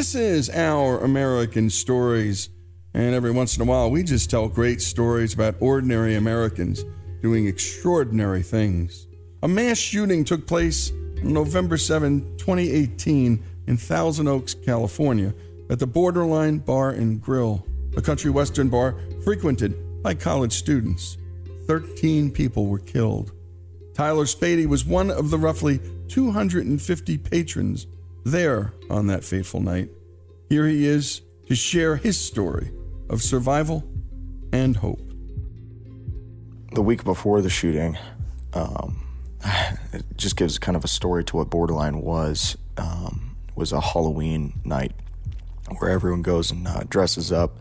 This is our American Stories, and every once in a while we just tell great stories about ordinary Americans doing extraordinary things. A mass shooting took place on November 7, 2018, in Thousand Oaks, California, at the Borderline Bar and Grill, a country western bar frequented by college students. 13 people were killed. Tyler Spady was one of the roughly 250 patrons there on that fateful night. Here he is to share his story of survival and hope. The week before the shooting, um, it just gives kind of a story to what Borderline was. Um, was a Halloween night where everyone goes and uh, dresses up,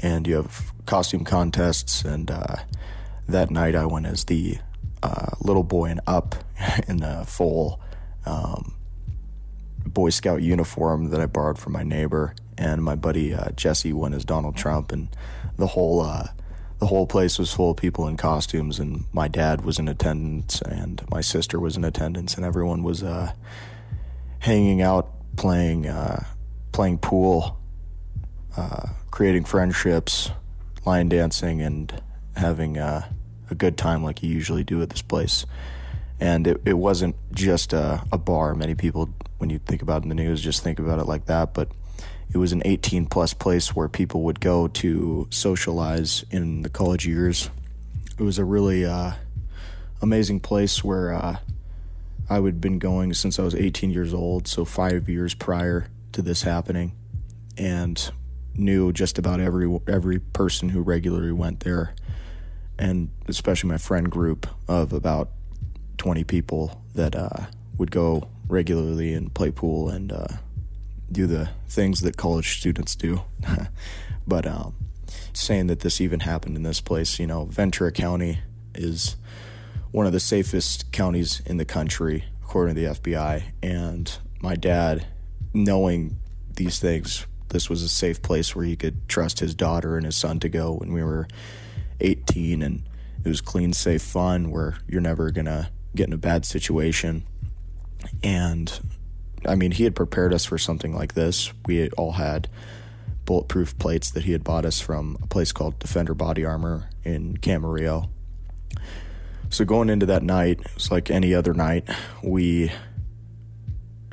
and you have costume contests. And uh, that night, I went as the uh, little boy and up in the full um, Boy Scout uniform that I borrowed from my neighbor, and my buddy uh, Jesse went as Donald Trump, and the whole uh, the whole place was full of people in costumes, and my dad was in attendance, and my sister was in attendance, and everyone was uh, hanging out, playing uh, playing pool, uh, creating friendships, line dancing, and having uh, a good time like you usually do at this place. And it, it wasn't just a, a bar. Many people, when you think about it in the news, just think about it like that. But it was an 18 plus place where people would go to socialize in the college years. It was a really uh, amazing place where uh, I would been going since I was 18 years old, so five years prior to this happening, and knew just about every every person who regularly went there, and especially my friend group of about 20 people that uh, would go regularly and play pool and uh, do the things that college students do. but um, saying that this even happened in this place, you know, Ventura County is one of the safest counties in the country, according to the FBI. And my dad, knowing these things, this was a safe place where he could trust his daughter and his son to go when we were 18 and it was clean safe fun where you're never going to get in a bad situation. And I mean, he had prepared us for something like this. We all had bulletproof plates that he had bought us from a place called Defender Body Armor in Camarillo. So going into that night, it was like any other night. We,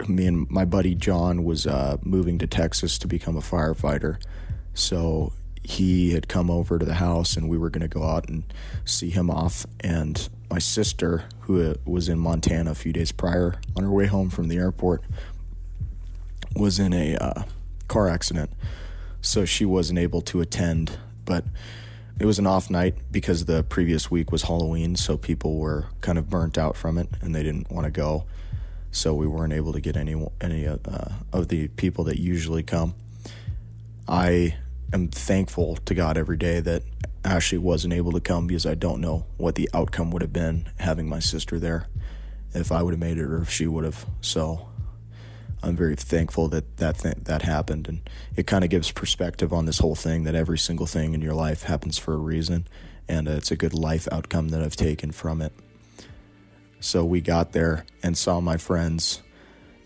me and my buddy John was uh, moving to Texas to become a firefighter. So he had come over to the house and we were going to go out and see him off. And my sister, who was in Montana a few days prior, on her way home from the airport, was in a uh, car accident. So she wasn't able to attend, but it was an off night because the previous week was Halloween, so people were kind of burnt out from it and they didn't want to go. So we weren't able to get any any uh, of the people that usually come. I am thankful to God every day that Ashley wasn't able to come because I don't know what the outcome would have been having my sister there, if I would have made it or if she would have. So I'm very thankful that that th- that happened, and it kind of gives perspective on this whole thing that every single thing in your life happens for a reason, and uh, it's a good life outcome that I've taken from it. So we got there and saw my friends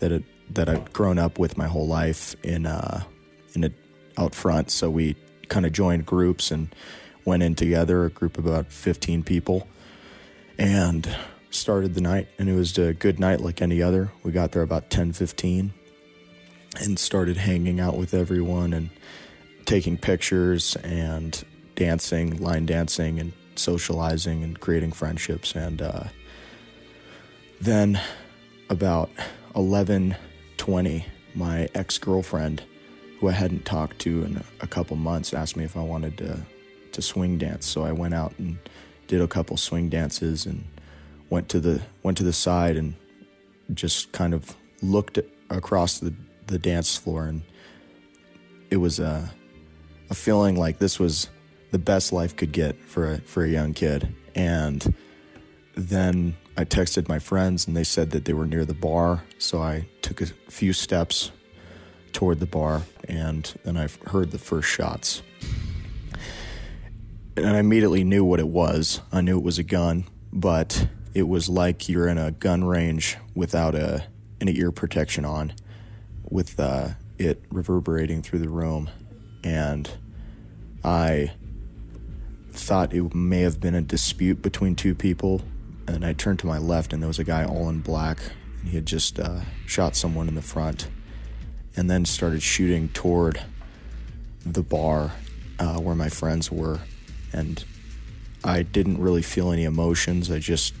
that that I'd grown up with my whole life in uh, in a out front. So we kind of joined groups and went in together, a group of about 15 people, and started the night. And it was a good night like any other. We got there about 10 15 and started hanging out with everyone and taking pictures and dancing, line dancing, and socializing and creating friendships. And uh, then about 11 20, my ex girlfriend who I hadn't talked to in a couple months, asked me if I wanted to to swing dance. So I went out and did a couple swing dances and went to the went to the side and just kind of looked across the the dance floor. And it was a a feeling like this was the best life could get for a for a young kid. And then I texted my friends and they said that they were near the bar. So I took a few steps toward the bar, and then I heard the first shots. And I immediately knew what it was. I knew it was a gun, but it was like you're in a gun range without a any ear protection on, with uh, it reverberating through the room, and I thought it may have been a dispute between two people. And I turned to my left, and there was a guy all in black, and he had just uh, shot someone in the front and then started shooting toward the bar uh, where my friends were. And I didn't really feel any emotions. I just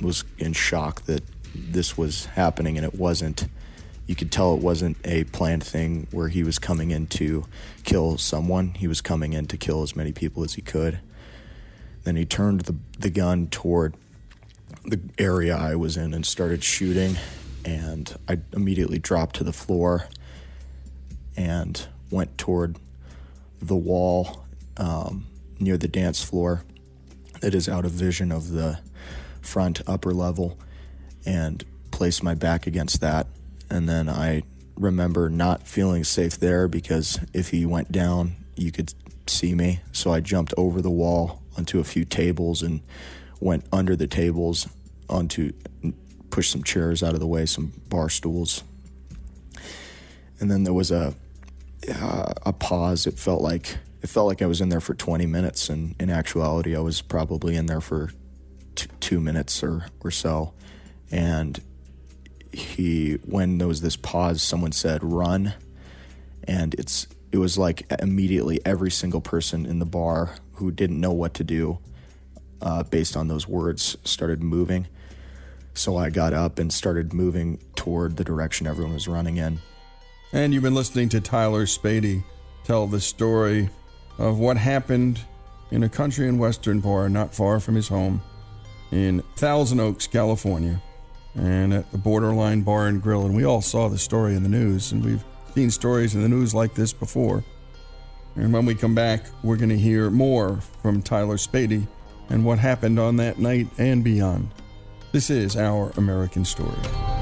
was in shock that this was happening and it wasn't. You could tell it wasn't a planned thing where he was coming in to kill someone. He was coming in to kill as many people as he could. Then he turned the, the gun toward the area I was in and started shooting. And I immediately dropped to the floor and went toward the wall um, near the dance floor that is out of vision of the front upper level and placed my back against that. And then I remember not feeling safe there because if he went down, you could see me. So I jumped over the wall onto a few tables and went under the tables onto push some chairs out of the way, some bar stools. And then there was a uh, a pause. It felt like it felt like I was in there for 20 minutes, and in actuality, I was probably in there for t- two minutes or or so. And he, when there was this pause, someone said, run. And it's, it was like immediately every single person in the bar who didn't know what to do uh, based on those words started moving. So I got up and started moving toward the direction everyone was running in. And you've been listening to Tyler Spady tell the story of what happened in a country and western bar not far from his home in Thousand Oaks, California, and at the Borderline Bar and Grill. And we all saw the story in the news, and we've seen stories in the news like this before. And when we come back, we're going to hear more from Tyler Spady and what happened on that night and beyond. This is Our American Story.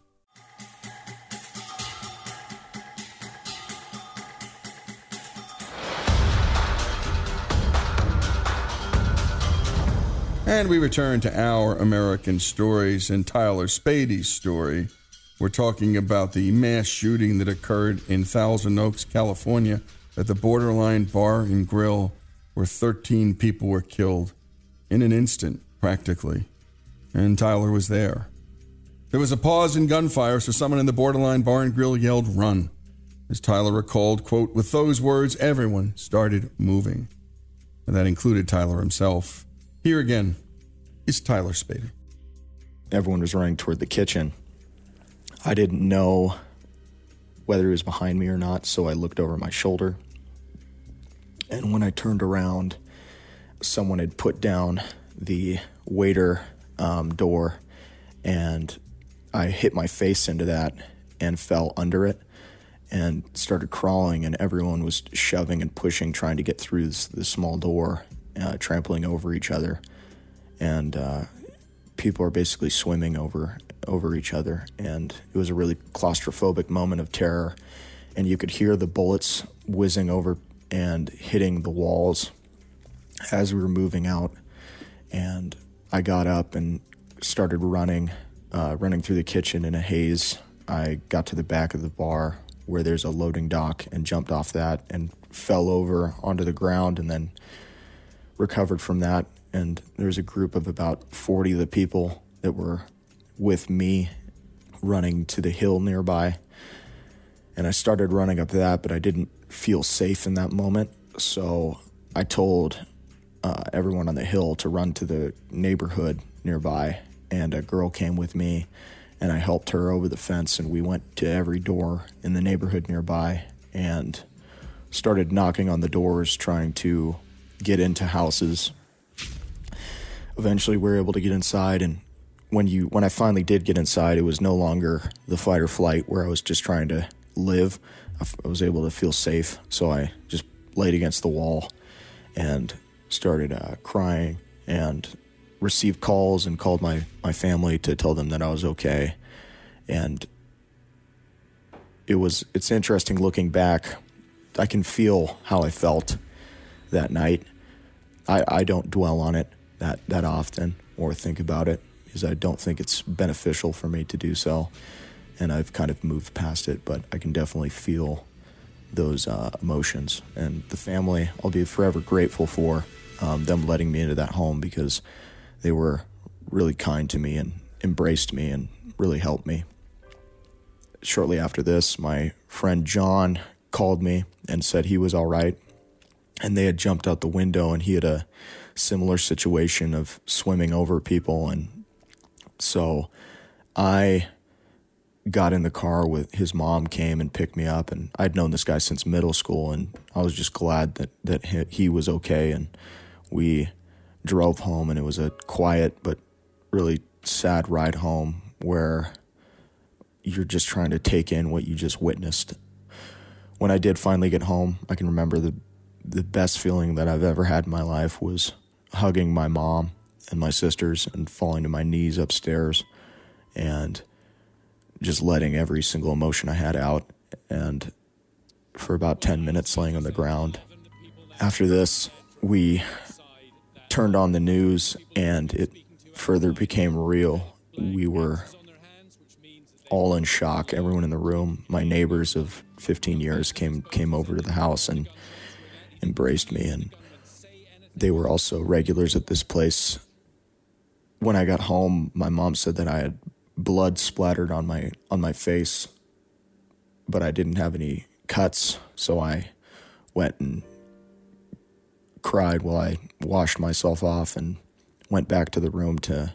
And we return to our American stories and Tyler Spady's story. We're talking about the mass shooting that occurred in Thousand Oaks, California, at the Borderline Bar and Grill, where 13 people were killed in an instant, practically. And Tyler was there. There was a pause in gunfire, so someone in the Borderline Bar and Grill yelled, Run. As Tyler recalled, quote, with those words, everyone started moving. And that included Tyler himself. Here again is Tyler Spady. Everyone was running toward the kitchen. I didn't know whether he was behind me or not, so I looked over my shoulder. And when I turned around, someone had put down the waiter um, door, and I hit my face into that and fell under it and started crawling, and everyone was shoving and pushing, trying to get through this, this small door uh, trampling over each other, and uh, people are basically swimming over over each other. And it was a really claustrophobic moment of terror, and you could hear the bullets whizzing over and hitting the walls as we were moving out. And I got up and started running, uh, running through the kitchen in a haze. I got to the back of the bar where there's a loading dock and jumped off that and fell over onto the ground and then recovered from that. And there was a group of about 40 of the people that were with me running to the hill nearby. And I started running up that, but I didn't feel safe in that moment. So I told uh, everyone on the hill to run to the neighborhood nearby. And a girl came with me, and I helped her over the fence. And we went to every door in the neighborhood nearby and started knocking on the doors, trying to get into houses. Eventually, we were able to get inside, and when you when I finally did get inside, it was no longer the fight or flight where I was just trying to live. I, f- I was able to feel safe, so I just laid against the wall and started uh, crying and received calls and called my my family to tell them that I was okay, and it was it's interesting looking back. I can feel how I felt that night. I, I don't dwell on it that, that often or think about it because I don't think it's beneficial for me to do so. And I've kind of moved past it, but I can definitely feel those uh, emotions. And the family, I'll be forever grateful for um, them letting me into that home because they were really kind to me and embraced me and really helped me. Shortly after this, my friend John called me and said he was all right and they had jumped out the window and he had a similar situation of swimming over people. And so i got in the car with his mom came and picked me up and i'd known this guy since middle school and i was just glad that that he was okay. And we drove home and it was a quiet but really sad ride home where you're just trying to take in what you just witnessed. When i did finally get home i can remember the the best feeling that I've ever had in my life was hugging my mom and my sisters and falling to my knees upstairs and just letting every single emotion I had out. And for about 10 minutes, laying on the ground. After this, we turned on the news and it further became real. We were all in shock. Everyone in the room, my neighbors of 15 years came came over to the house and embraced me and they were also regulars at this place. When I got home, my mom said that I had blood splattered on my on my face, but I didn't have any cuts, so I went and cried while I washed myself off and went back to the room to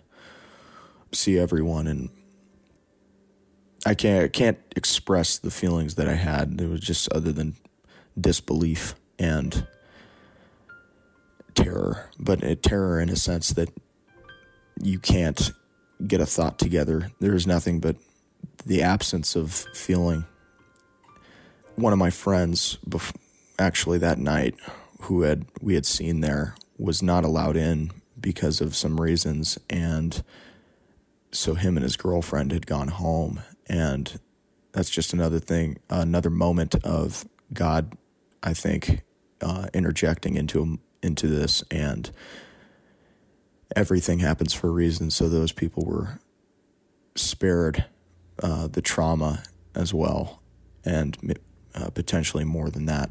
see everyone and I can't I can't express the feelings that I had. It was just other than disbelief and terror, but a terror in a sense that you can't get a thought together. There is nothing but the absence of feeling. One of my friends, actually that night, who had we had seen there, was not allowed in because of some reasons, and so him and his girlfriend had gone home, and that's just another thing, another moment of God, I think, uh, interjecting into into this, and everything happens for a reason. So those people were spared uh, the trauma as well, and uh, potentially more than that.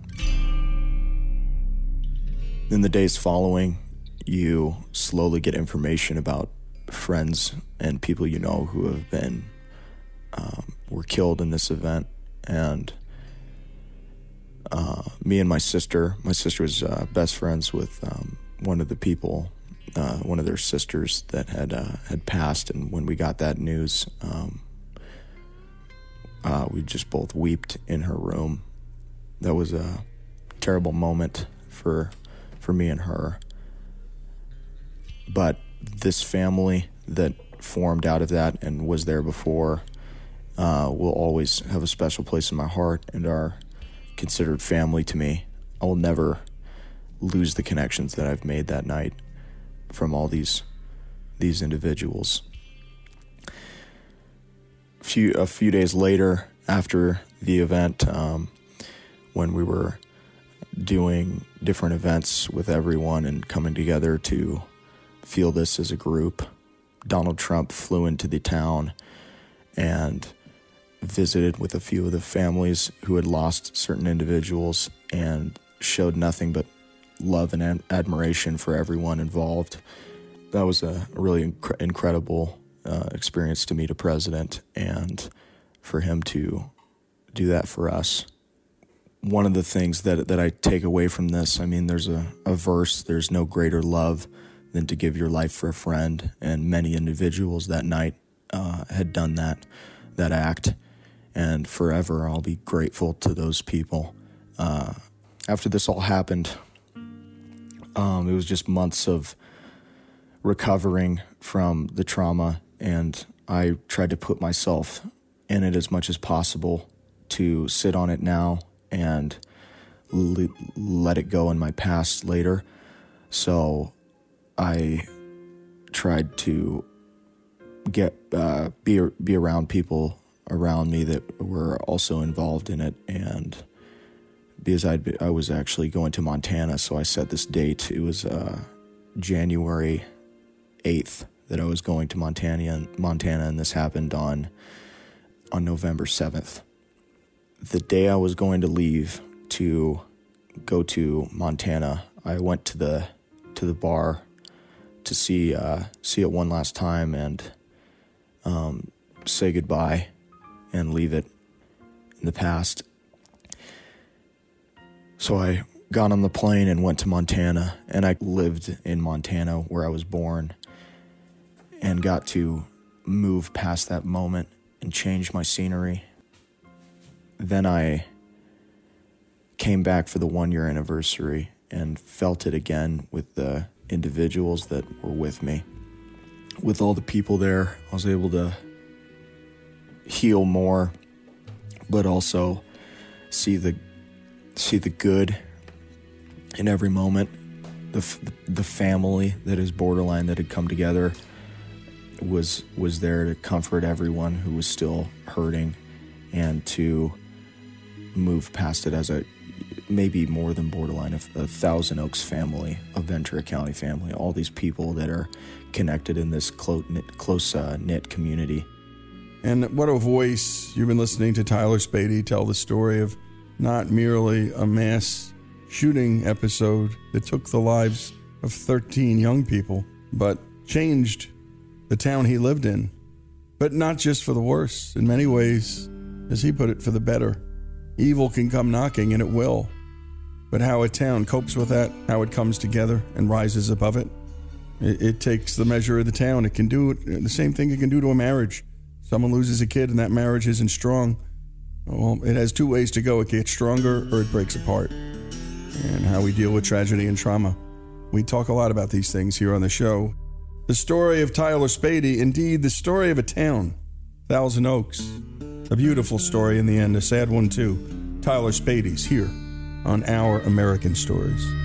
In the days following, you slowly get information about friends and people you know who have been um, were killed in this event, and uh, me and my sister. My sister was uh, best friends with um, one of the people, uh, one of their sisters that had uh, had passed, and when we got that news, um, uh, we just both wept in her room. That was a terrible moment for for me and her. But this family that formed out of that and was there before will always have a special place in my heart and are considered family to me. I will never lose the connections that I've made that night from all these these individuals. A few a few days later, after the event, um, when we were doing different events with everyone and coming together to feel this as a group. Donald Trump flew into the town and visited with a few of the families who had lost certain individuals and showed nothing but love and admiration for everyone involved. That was a really inc- incredible uh, experience to meet a president and for him to do that for us one of the things that that I take away from this, I mean, there's a, a verse, there's no greater love than to give your life for a friend. And many individuals that night uh, had done that, that act. And forever I'll be grateful to those people. Uh, after this all happened, um, it was just months of recovering from the trauma. And I tried to put myself in it as much as possible to sit on it now and le- let it go in my past later. So I tried to get uh, be be around people around me that were also involved in it, and because i I was actually going to Montana, so I set this date. It was uh, January eighth that I was going to Montana, Montana, and this happened on on November seventh the day I was going to leave to go to Montana, I went to the to the bar to see uh, see it one last time and um, say goodbye and leave it in the past. So I got on the plane and went to Montana, and I lived in Montana where I was born, and got to move past that moment and change my scenery then I came back for the one year anniversary and felt it again with the individuals that were with me. With all the people there, I was able to heal more, but also see the see the good in every moment. The, f- the family that is borderline that had come together was was there to comfort everyone who was still hurting and to move past it as a maybe more than borderline a, a thousand oaks family a ventura county family all these people that are connected in this close knit, close uh, knit community and what a voice. You've been listening to tyler spady tell the story of not merely a mass shooting episode that took the lives of 13 young people but changed the town he lived in. But not just for the worse. In many ways as he put it for the better. Evil can come knocking and it will. But how a town copes with that, how it comes together and rises above it, it, it takes the measure of the town. It can do the same thing it can do to a marriage. Someone loses a kid and that marriage isn't strong. Well, it has two ways to go it gets stronger or it breaks apart. And how we deal with tragedy and trauma. We talk a lot about these things here on the show. The story of Tyler Spady, indeed, the story of a town, Thousand Oaks. A beautiful story in the end, a sad one too. Tyler Spady's here on Our American Stories.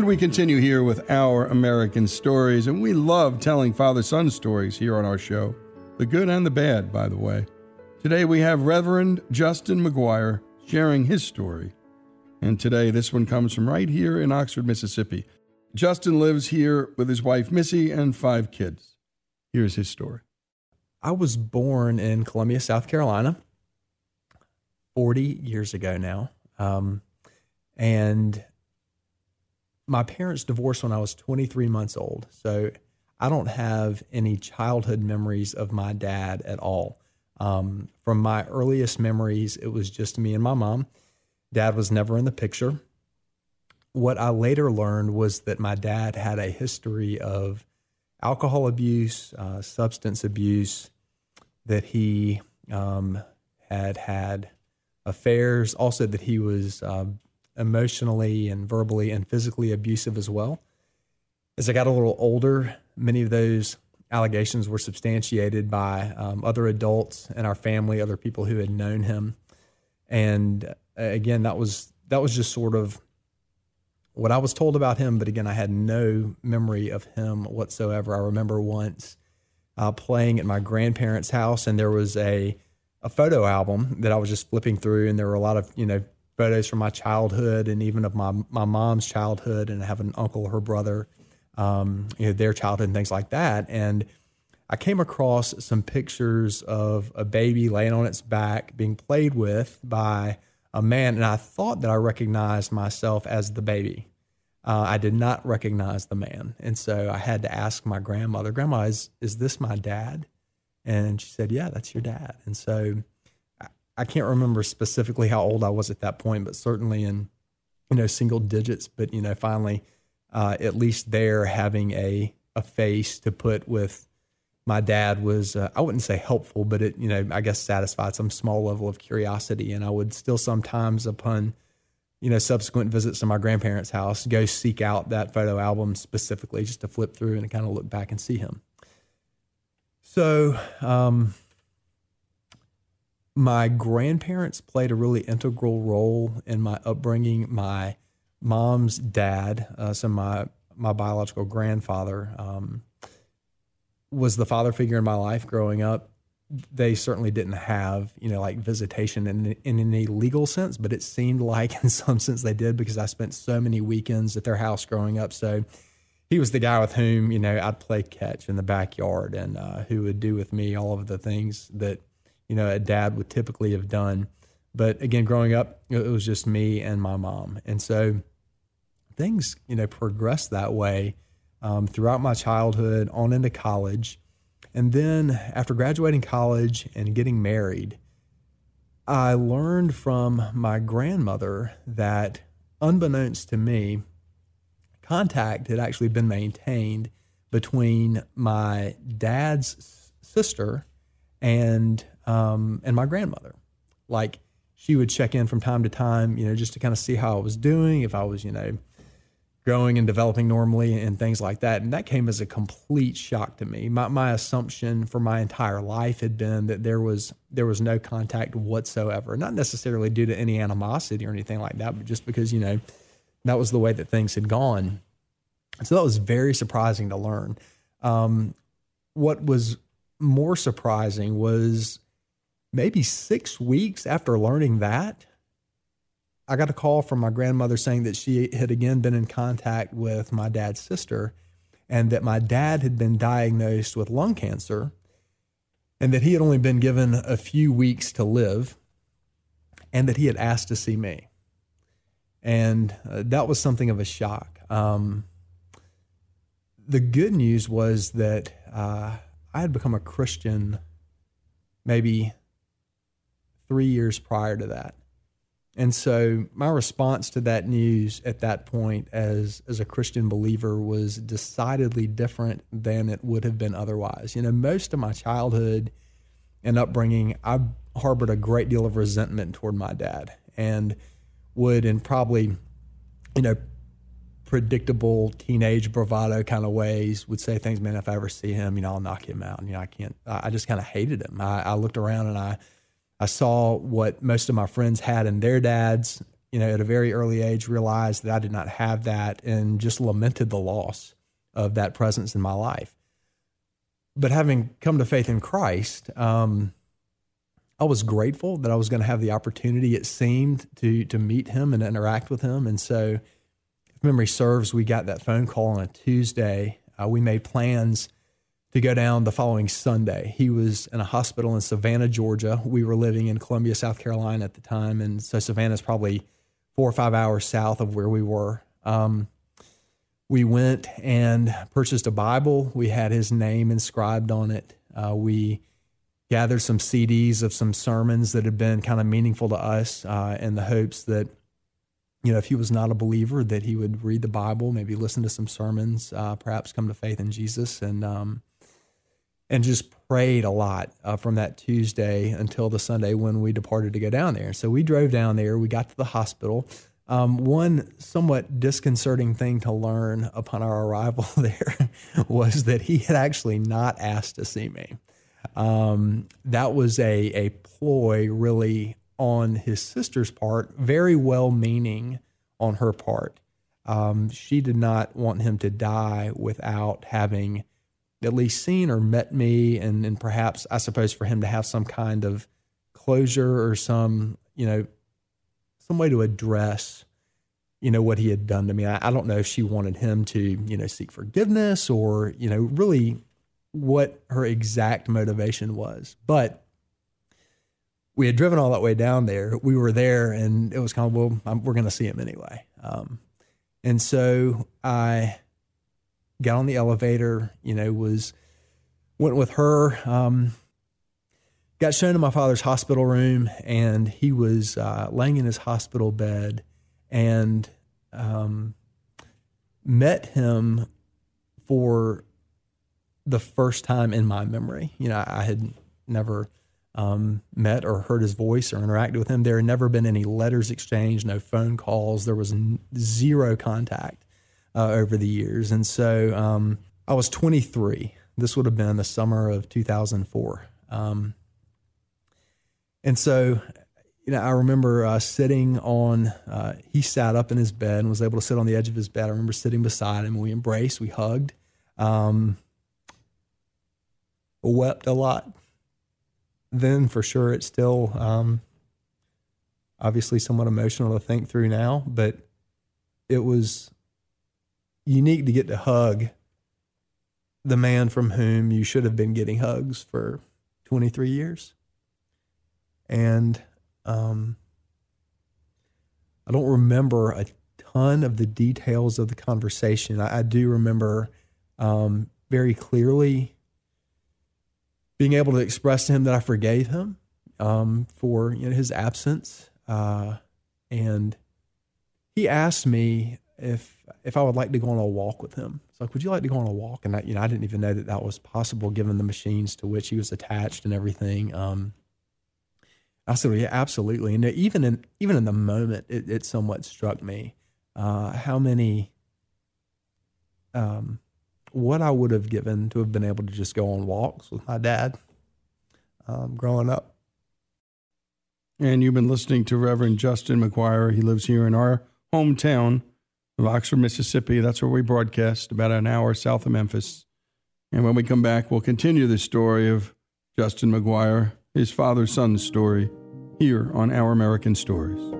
And we continue here with our American stories, and we love telling father son stories here on our show. The good and the bad, by the way. Today we have Reverend Justin McGuire sharing his story. And today this one comes from right here in Oxford, Mississippi. Justin lives here with his wife Missy and five kids. Here's his story. I was born in Columbia, South Carolina, 40 years ago now. Um, and my parents divorced when I was 23 months old. So I don't have any childhood memories of my dad at all. Um, from my earliest memories, it was just me and my mom. Dad was never in the picture. What I later learned was that my dad had a history of alcohol abuse, uh, substance abuse, that he um, had had affairs, also that he was um, emotionally and verbally and physically abusive as well. As I got a little older, many of those allegations were substantiated by um, other adults in our family, other people who had known him, and uh, again, that was that was just sort of what I was told about him. But again, I had no memory of him whatsoever. I remember once uh, playing at my grandparents' house, and there was a a photo album that I was just flipping through, and there were a lot of you know photos from my childhood and even of my my mom's childhood, and I have an uncle, her brother, um, you know, their childhood and things like that. And I came across some pictures of a baby laying on its back being played with by a man, and I thought that I recognized myself as the baby. Uh, I did not recognize the man, and so I had to ask my grandmother, "Grandma, is is this my dad?" And she said, "Yeah, that's your dad." And so I, can't remember specifically how old I was at that point, but certainly in you know single digits. But you know, finally uh, at least there having a a face to put with my dad was uh, I wouldn't say helpful, but it you know I guess satisfied some small level of curiosity, and I would still sometimes upon you know subsequent visits to my grandparents' house go seek out that photo album specifically just to flip through and kind of look back and see him. So. Um, my grandparents played a really integral role in my upbringing. My mom's dad, uh, so my my biological grandfather, um, was the father figure in my life growing up. They certainly didn't have, you know, like visitation in, in any legal sense, but it seemed like in some sense they did because I spent so many weekends at their house growing up. So he was the guy with whom, you know, I'd play catch in the backyard and uh, who would do with me all of the things that, you know, a dad would typically have done. But again, growing up, it was just me and my mom. And so things, you know, progressed that way um, throughout my childhood, on into college. And then after graduating college and getting married, I learned from my grandmother that, unbeknownst to me, contact had actually been maintained between my dad's sister and um, and my grandmother. Like she would check in from time to time, you know, just to kind of see how I was doing, if I was, you know, growing and developing normally and things like that. And that came as a complete shock to me. My, my assumption for my entire life had been that there was there was no contact whatsoever, not necessarily due to any animosity or anything like that, but just because you know that was the way that things had gone. So that was very surprising to learn. Um, what was more surprising was maybe six weeks after learning that, I got a call from my grandmother saying that she had again been in contact with my dad's sister and that my dad had been diagnosed with lung cancer and that he had only been given a few weeks to live and that he had asked to see me. And uh, that was something of a shock. Um, the good news was that uh, I had become a Christian maybe three years prior to that. And so my response to that news at that point as as a Christian believer was decidedly different than it would have been otherwise. You know, most of my childhood and upbringing, I harbored a great deal of resentment toward my dad and would in probably, you know, predictable teenage bravado kind of ways would say things, man, if I ever see him, you know, I'll knock him out. And, you know, I can't, I just kind of hated him. I, I looked around and I, I saw what most of my friends had in their dads, you know, at a very early age, realized that I did not have that and just lamented the loss of that presence in my life. But having come to faith in Christ, um, I was grateful that I was going to have the opportunity, it seemed, to to meet him and interact with him. And so, if memory serves, we got that phone call on a Tuesday. Uh, we made plans to go down the following Sunday. He was in a hospital in Savannah, Georgia. We were living in Columbia, South Carolina at the time, and so Savannah is probably four or five hours south of where we were. Um, we went and purchased a Bible. We had his name inscribed on it. Uh, we gathered some CDs of some sermons that had been kind of meaningful to us uh, in the hopes that, you know, if he was not a believer, that he would read the Bible, maybe listen to some sermons, uh, perhaps come to faith in Jesus, and um, and just prayed a lot uh, from that Tuesday until the Sunday when we departed to go down there. So we drove down there. We got to the hospital. Um, one somewhat disconcerting thing to learn upon our arrival there was that he had actually not asked to see me. Um, that was a, a ploy, really, on his sister's part, very well meaning on her part. Um, she did not want him to die without having at least seen or met me, and, and perhaps, I suppose, for him to have some kind of closure or some, you know, some way to address you know what he had done to me. I, I, don't know if she wanted him to, you know, seek forgiveness or, you know, really what her exact motivation was. But we had driven all that way down there. We were there, and it was kind of well, I'm, we're going to see him anyway. Um, and so I got on the elevator. You know, was went with her. Um, got shown to my father's hospital room, and he was uh, laying in his hospital bed and um, met him for the first time in my memory. You know, I had never um, met or heard his voice or interacted with him. There had never been any letters exchanged, no phone calls. There was n- zero contact uh, over the years. And so um, I was 23. This would have been the summer of 2004. Um, and so you know, I remember uh, sitting on, uh, he sat up in his bed and was able to sit on the edge of his bed. I remember sitting beside him. We embraced, we hugged, um, wept a lot. Then, for sure, it's still um, obviously somewhat emotional to think through now, but it was unique to get to hug the man from whom you should have been getting hugs for 23 years. And um, I don't remember a ton of the details of the conversation. I, I do remember um, very clearly being able to express to him that I forgave him um, for you know, his absence, uh, and he asked me if if I would like to go on a walk with him. It's like, would you like to go on a walk? And I, you know, I didn't even know that that was possible given the machines to which he was attached and everything. Um, I said, yeah, absolutely. And even in even in the moment, it, it somewhat struck me uh, how many, um, what I would have given to have been able to just go on walks with my dad um, growing up. And you've been listening to Reverend Justin McGuire. He lives here in our hometown of Oxford, Mississippi. That's where we broadcast, about an hour south of Memphis. And when we come back, we'll continue the story of Justin McGuire, his father son story here on Our American Stories.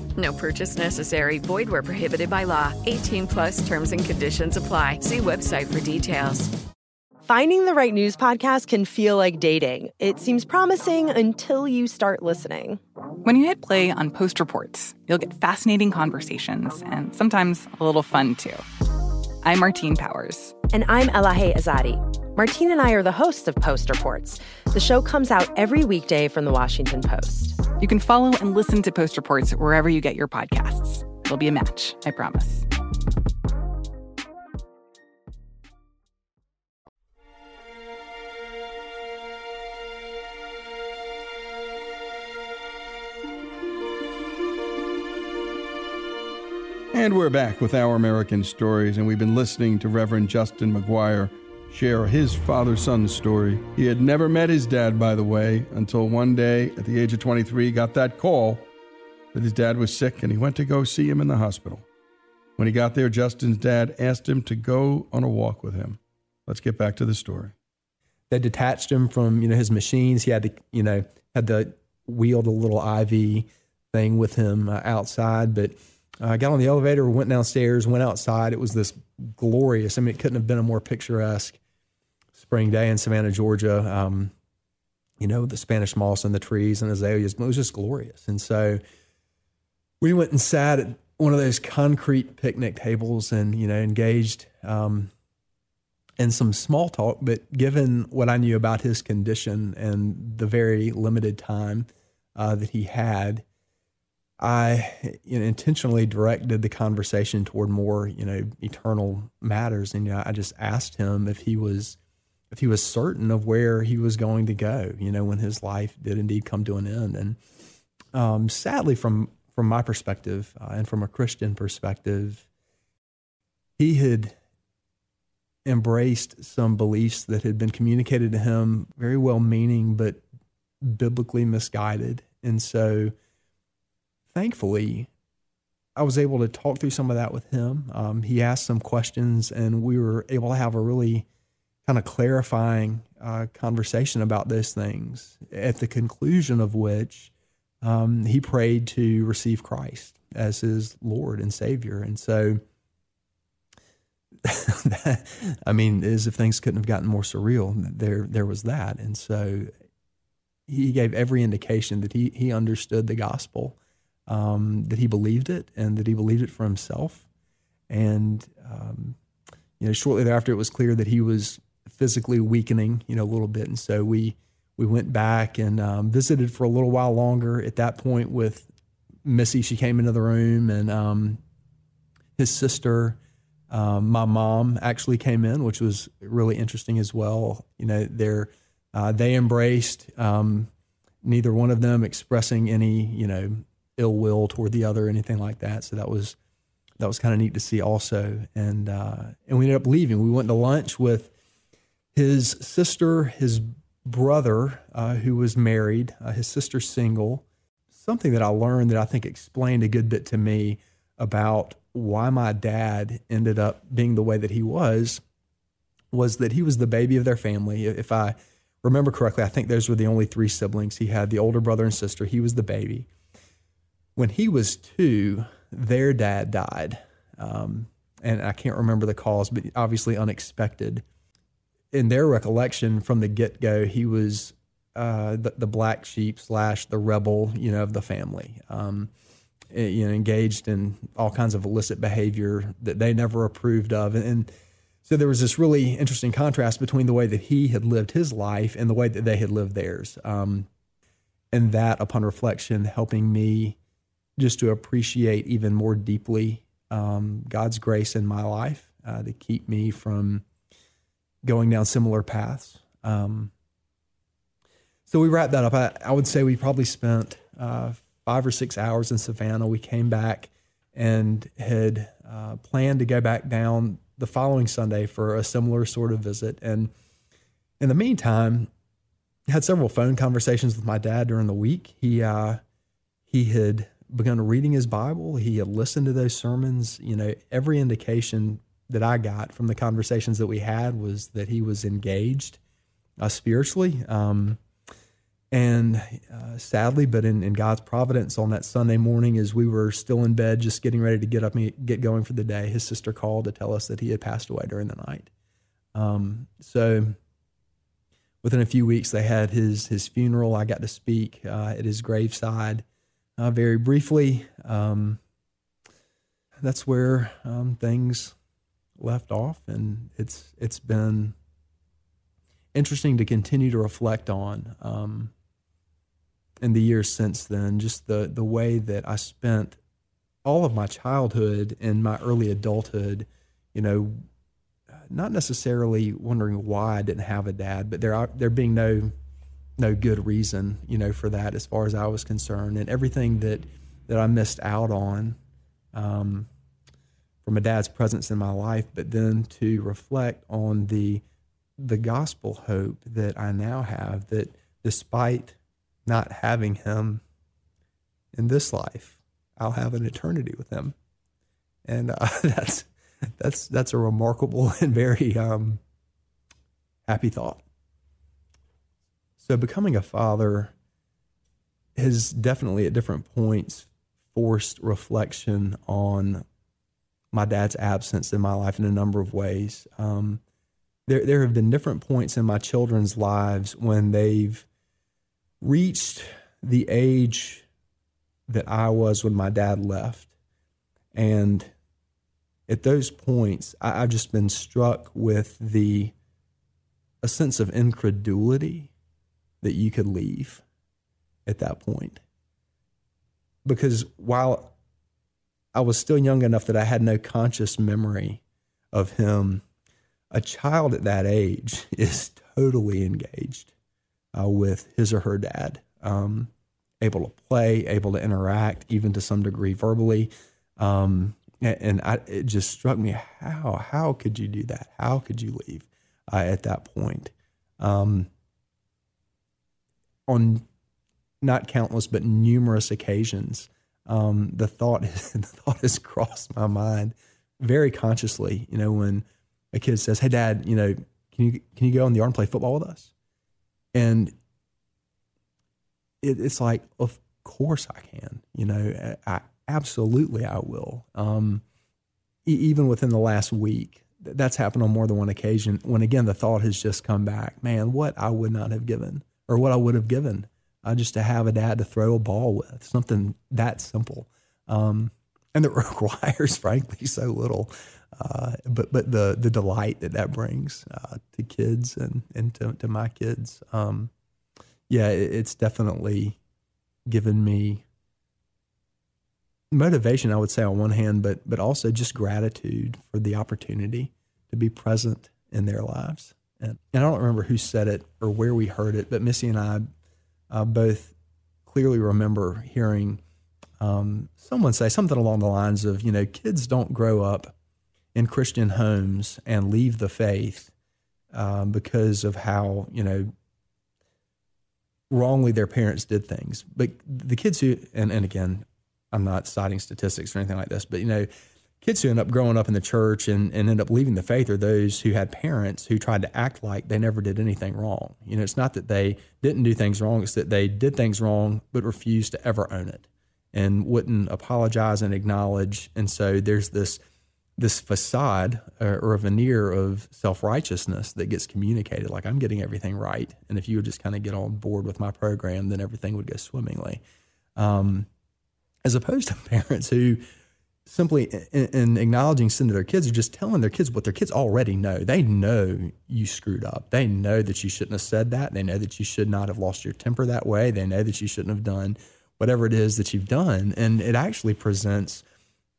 No purchase necessary. Void where prohibited by law. 18 plus terms and conditions apply. See website for details. Finding the right news podcast can feel like dating. It seems promising until you start listening. When you hit play on Post Reports, you'll get fascinating conversations and sometimes a little fun too. I'm Martine Powers. And I'm Elahe Azadi. Martine and I are the hosts of Post Reports. The show comes out every weekday from the Washington Post. You can follow and listen to Post Reports wherever you get your podcasts. It'll be a match, I promise. And we're back with Our American Stories, and we've been listening to Reverend Justin McGuire share his father son story. He had never met his dad, by the way, until one day at the age of 23 he got that call that his dad was sick and he went to go see him in the hospital. When he got there, Justin's dad asked him to go on a walk with him. Let's get back to the story. They detached him from, you know, his machines. He had to, you know, had to wield a little IV thing with him uh, outside, but I uh, got on the elevator, went downstairs, went outside. It was this glorious. I mean, it couldn't have been a more picturesque spring day in Savannah, Georgia. Um, you know, the Spanish moss and the trees and azaleas. It was just glorious. And so we went and sat at one of those concrete picnic tables and, you know, engaged um, in some small talk. But given what I knew about his condition and the very limited time uh, that he had, I you know, intentionally directed the conversation toward more, you know, eternal matters. And you know, I just asked him if he was if he was certain of where he was going to go, you know, when his life did indeed come to an end. And um, sadly, from from my perspective uh, and from a Christian perspective, he had embraced some beliefs that had been communicated to him, very well meaning, but biblically misguided. And so thankfully, I was able to talk through some of that with him. Um, he asked some questions, and we were able to have a really kind of clarifying uh, conversation about those things. At the conclusion of which, um, he prayed to receive Christ as his Lord and Savior. And so, I mean, as if things couldn't have gotten more surreal, there there was that. And so, he gave every indication that he he understood the gospel um, that he believed it and that he believed it for himself. And um, you know, shortly thereafter, it was clear that he was physically weakening, you know, a little bit, and so we we went back and um, visited for a little while longer. At that point, with Missy, she came into the room, and um, his sister, um, my mom, actually came in, which was really interesting as well. You know, they're uh, they embraced. Um, neither one of them expressing any, you know, ill will toward the other anything like that. So that was that was kind of neat to see also. And uh, and we ended up leaving. We went to lunch with his sister, his brother, uh, who was married, uh, his sister single. Something that I learned that I think explained a good bit to me about why my dad ended up being the way that he was was that he was the baby of their family. If I remember correctly, I think those were the only three siblings. He had the older brother and sister. He was the baby. When he was two, their dad died. Um, and I can't remember the cause, but obviously unexpected. In their recollection from the get go, he was uh, the, the, black sheep slash the rebel, you know, of the family. Um, eh, you know, engaged in all kinds of illicit behavior that they never approved of, and so there was this really interesting contrast between the way that he had lived his life and the way that they had lived theirs. Um, and that, upon reflection, helping me just to appreciate even more deeply um, God's grace in my life uh, to keep me from going down similar paths. Um, so we wrapped that up. I, I, would say we probably spent uh, five or six hours in Savannah. We came back and had uh, planned to go back down the following Sunday for a similar sort of visit. And in the meantime, had several phone conversations with my dad during the week. He uh, he had begun reading his Bible. He had listened to those sermons. You know, every indication that I got from the conversations that we had was that he was engaged uh, spiritually. Um, and uh, sadly, but in, in, God's providence, on that Sunday morning, as we were still in bed, just getting ready to get up and get going for the day, his sister called to tell us that he had passed away during the night. Um, so, within a few weeks, they had his his funeral. I got to speak uh, at his graveside uh, very briefly. Um, that's where um, things left off, and it's it's been interesting to continue to reflect on. Um, in the years since then, just the the way that I spent all of my childhood and my early adulthood, you know, not necessarily wondering why I didn't have a dad, but there are, there being no no good reason, you know, for that as far as I was concerned, and everything that that I missed out on um, from a dad's presence in my life, but then to reflect on the the gospel hope that I now have that despite not having him in this life, I'll have an eternity with him. And uh, that's that's that's a remarkable and very um, happy thought. So becoming a father has definitely at different points forced reflection on my dad's absence in my life in a number of ways. Um, there, there have been different points in my children's lives when they've reached the age that I was when my dad left. And at those points, I, have just been struck with the a sense of incredulity that you could leave at that point. Because while I was still young enough that I had no conscious memory of him, a child at that age is totally engaged uh, with his or her dad, um, able to play, able to interact, even to some degree verbally. Um, and I, it just struck me how how could you do that? How could you leave uh, at that point? Um, on not countless but numerous occasions, um, the thought the thought has crossed my mind very consciously. You know, when a kid says, "Hey, Dad, you know, can you can you go in the yard and play football with us?" and it, it's like, of course I can. You know, I absolutely I will. Um, e- even within the last week, that's happened on more than one occasion. When again the thought has just come back, man, what I would not have given, or what I would have given, uh, just to have a dad to throw a ball with, something that simple, um, and that requires, frankly, so little. Uh, but but the the delight that that brings uh, to kids and and to, to my kids, um, yeah, it, it's definitely given me motivation. I would say on one hand, but but also just gratitude for the opportunity to be present in their lives. And, and I don't remember who said it or where we heard it, but Missy and I uh, both clearly remember hearing um, someone say something along the lines of, you know, kids don't grow up in Christian homes and leave the faith um, because of how you know wrongly their parents did things. But the kids who and, and again, I'm not citing statistics or anything like this, but you know, kids who end up growing up in the church and, and end up leaving the faith are those who had parents who tried to act like they never did anything wrong. You know, it's not that they didn't do things wrong, it's that they did things wrong but refused to ever own it and wouldn't apologize and acknowledge. And so there's this this facade or, or a veneer of self righteousness that gets communicated, like I'm getting everything right, and if you would just kind of get on board with my program, then everything would go swimmingly. Um, as opposed to parents who simply in, in, acknowledging sin to their kids are just telling their kids what their kids already know. They know you screwed up. They know that you shouldn't have said that. They know that you should not have lost your temper that way. They know that you shouldn't have done whatever it is that you've done. And it actually presents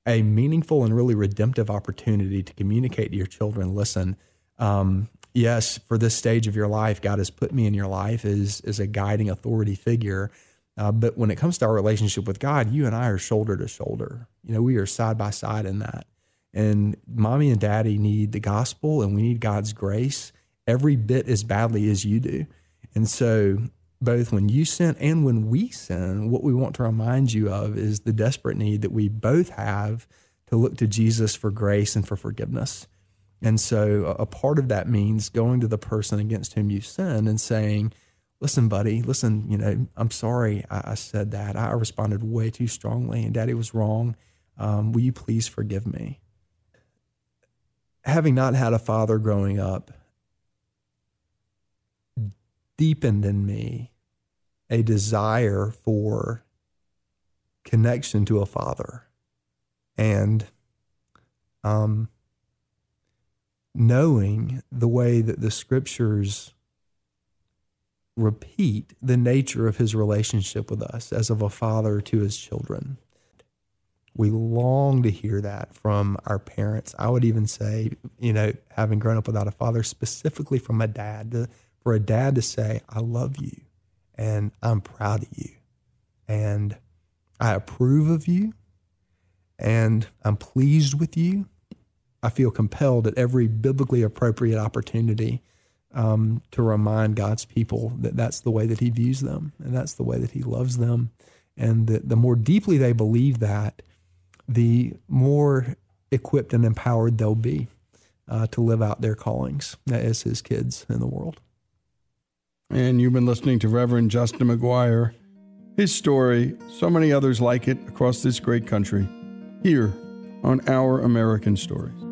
a meaningful and really redemptive opportunity to communicate to your children listen, um, yes, for this stage of your life, God has put me in your life as, as a guiding authority figure. Uh, but when it comes to our relationship with God, you and I are shoulder to shoulder. You know, we are side by side in that. And mommy and daddy need the gospel and we need God's grace every bit as badly as you do. And so, both when you sin and when we sin, what we want to remind you of is the desperate need that we both have to look to Jesus for grace and for forgiveness. And so, a part of that means going to the person against whom you sin and saying, listen, buddy, listen, you know, I'm sorry I, said that. I responded way too strongly, and daddy was wrong. Um, will you please forgive me? Having not had a father growing up deepened in me a desire for connection to a father and um, knowing the way that the scriptures repeat the nature of his relationship with us as of a father to his children. We long to hear that from our parents. I would even say, you know, having grown up without a father, specifically from a dad, to, for a dad to say, I love you and I'm proud of you and I approve of you and I'm pleased with you. I feel compelled at every biblically appropriate opportunity um, to remind God's people that that's the way that He views them and that's the way that He loves them. And that the more deeply they believe that, the more equipped and empowered they'll be uh, to live out their callings as His kids in the world. And you've been listening to Reverend Justin McGuire, his story, so many others like it across this great country, here on Our American Stories.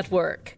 Network.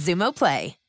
Xumo Play.